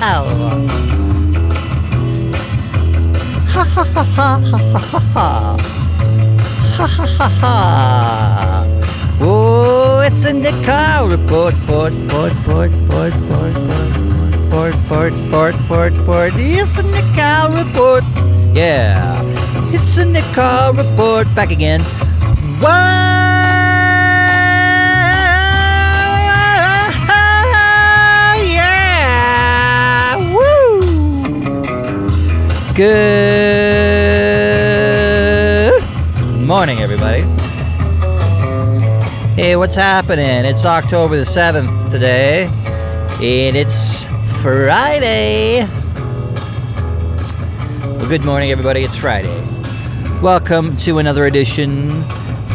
how. Ha ha ha ha ha ha ha. Ha ha ha ha. Oh, it's in the car report, port, port, port, port, port, port, port, port, port, port. It's in the car report. Yeah, it's in the car report. Back again. Wow, Good morning, everybody. Hey, what's happening? It's October the 7th today, and it's Friday. Well, good morning, everybody. It's Friday. Welcome to another edition,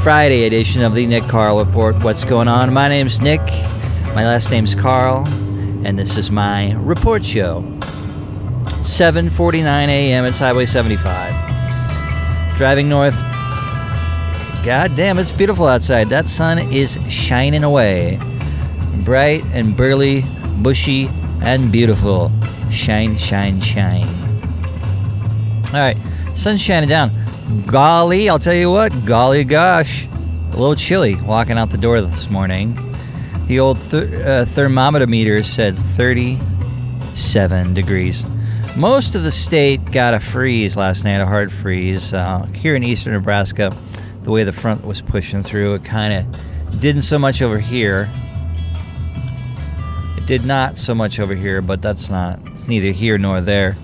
Friday edition of the Nick Carl Report. What's going on? My name's Nick. My last name's Carl, and this is my report show. 7:49 a.m. It's Highway 75. Driving north. God damn, it's beautiful outside. That sun is shining away. Bright and burly, bushy, and beautiful. Shine, shine, shine. All right, sun's shining down. Golly, I'll tell you what, golly gosh, a little chilly walking out the door this morning. The old th- uh, thermometer meter said 37 degrees. Most of the state got a freeze last night, a hard freeze. Uh, here in eastern Nebraska, the way the front was pushing through, it kind of didn't so much over here. It did not so much over here, but that's not, it's neither here nor there.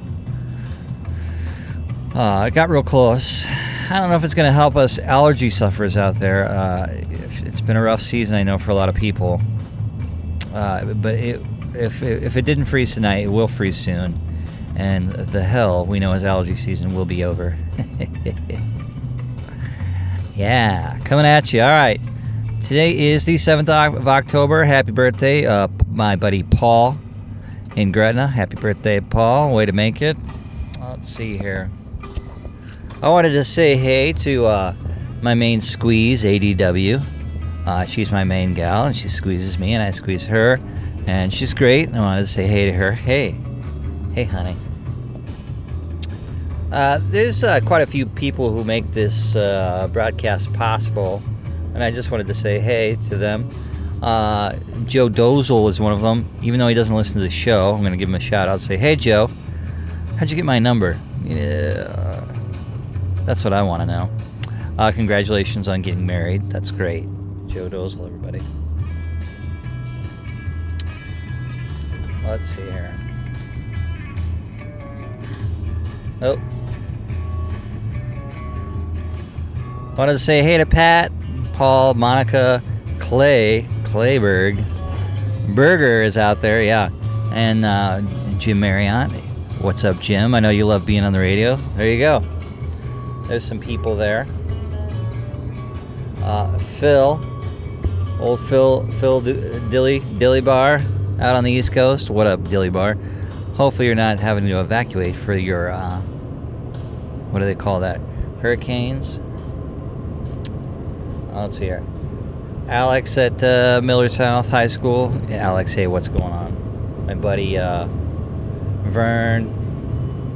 Uh, it got real close. I don't know if it's going to help us allergy sufferers out there. Uh, it's been a rough season, I know, for a lot of people. Uh, but it, if, if it didn't freeze tonight, it will freeze soon. And the hell we know as allergy season will be over. yeah, coming at you. All right. Today is the 7th of October. Happy birthday, uh, my buddy Paul in Gretna. Happy birthday, Paul. Way to make it. Let's see here. I wanted to say hey to uh, my main squeeze, ADW. Uh, she's my main gal, and she squeezes me, and I squeeze her, and she's great. I wanted to say hey to her. Hey, hey, honey. Uh, there's uh, quite a few people who make this uh, broadcast possible, and I just wanted to say hey to them. Uh, Joe Dozel is one of them. Even though he doesn't listen to the show, I'm going to give him a shout out. Say, hey, Joe, how'd you get my number? Yeah, that's what I want to know. Uh, congratulations on getting married. That's great. Joe Dozel, everybody. Let's see here. Oh. Wanted to say hey to Pat, Paul, Monica, Clay, Clayberg. Burger is out there, yeah. And uh, Jim Marriott. What's up, Jim? I know you love being on the radio. There you go. There's some people there. Uh, Phil, old Phil, Phil D- Dilly, Dilly Bar out on the East Coast. What up, Dilly Bar? Hopefully, you're not having to evacuate for your, uh, what do they call that? Hurricanes? Uh, let's see here. Alex at uh, Millard South High School. Yeah, Alex, hey, what's going on? My buddy uh, Vern.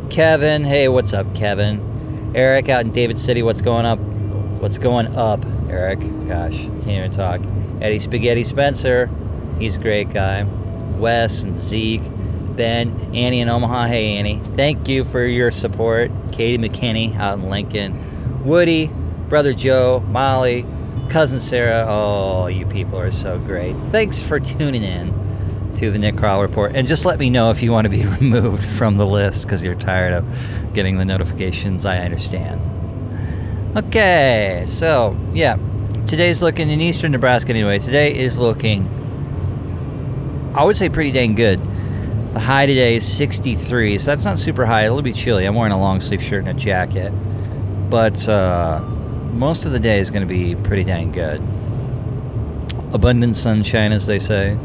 Kevin, hey, what's up, Kevin? Eric out in David City, what's going up? What's going up, Eric? Gosh, can't even talk. Eddie Spaghetti Spencer, he's a great guy. Wes and Zeke, Ben, Annie in Omaha, hey Annie. Thank you for your support. Katie McKinney out in Lincoln. Woody, Brother Joe, Molly, cousin Sarah. Oh, you people are so great. Thanks for tuning in to the Nick Crawl Report. And just let me know if you want to be removed from the list because you're tired of getting the notifications. I understand. Okay, so yeah, today's looking in eastern Nebraska anyway. Today is looking, I would say, pretty dang good. The high today is 63, so that's not super high. It'll be chilly. I'm wearing a long sleeve shirt and a jacket. But, uh, most of the day is going to be pretty dang good. Abundant sunshine, as they say.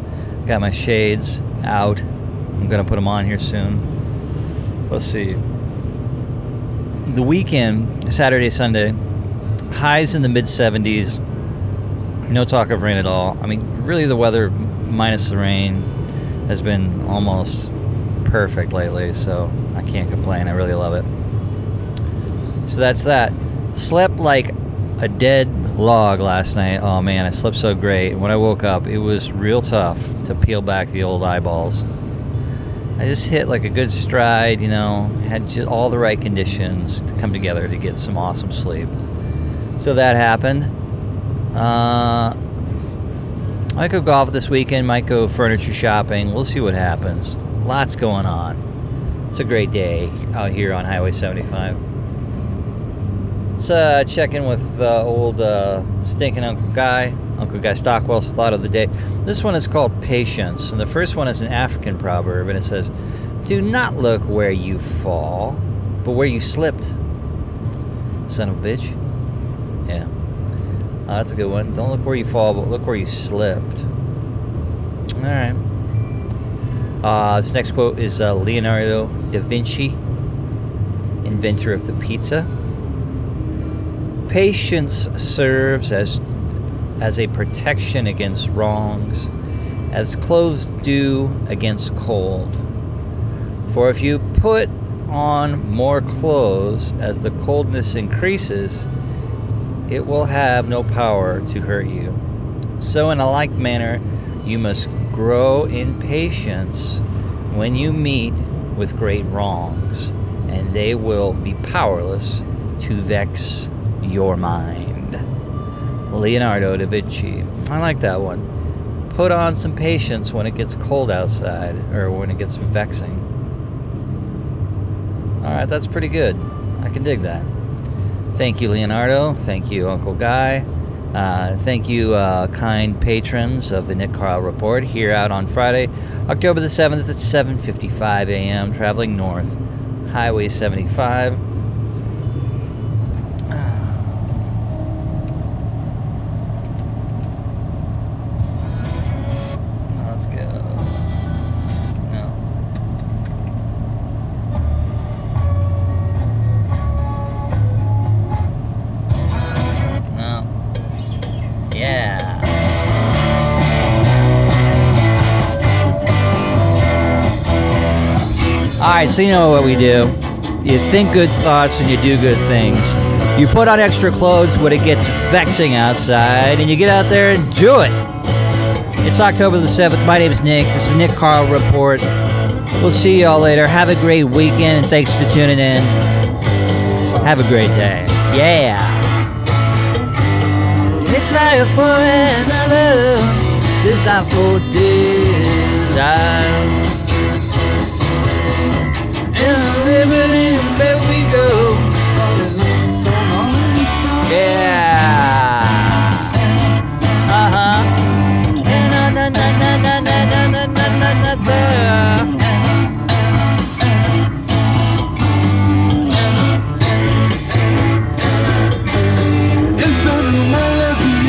Got my shades out. I'm going to put them on here soon. Let's see. The weekend, Saturday, Sunday, highs in the mid 70s, No talk of rain at all. I mean, really, the weather minus the rain has been almost perfect lately, so I can't complain. I really love it. So that's that. Slept like a dead log last night. Oh man, I slept so great. When I woke up, it was real tough to peel back the old eyeballs. I just hit like a good stride, you know, had all the right conditions to come together to get some awesome sleep. So that happened. Uh, might go golf this weekend, might go furniture shopping. We'll see what happens. Lots going on. It's a great day out here on Highway 75. Let's uh, check in with uh, old uh, stinking Uncle Guy. Uncle Guy Stockwell's thought of the day. This one is called Patience, and the first one is an African proverb, and it says, Do not look where you fall, but where you slipped. Son of a bitch. Uh, that's a good one. Don't look where you fall, but look where you slipped. All right. Uh, this next quote is uh, Leonardo da Vinci, inventor of the pizza. Patience serves as as a protection against wrongs, as clothes do against cold. For if you put on more clothes as the coldness increases, it will have no power to hurt you. So, in a like manner, you must grow in patience when you meet with great wrongs, and they will be powerless to vex your mind. Leonardo da Vinci. I like that one. Put on some patience when it gets cold outside, or when it gets vexing. Alright, that's pretty good. I can dig that. Thank you, Leonardo. Thank you, Uncle Guy. Uh, thank you, uh, kind patrons of the Nick Carl Report here out on Friday, October the 7th at 7.55 a.m., traveling north, Highway 75. Alright, so you know what we do. You think good thoughts and you do good things. You put on extra clothes when it gets vexing outside, and you get out there and do it. It's October the 7th. My name is Nick. This is Nick Carl Report. We'll see y'all later. Have a great weekend, and thanks for tuning in. Have a great day. Yeah. Desire for another, desire for.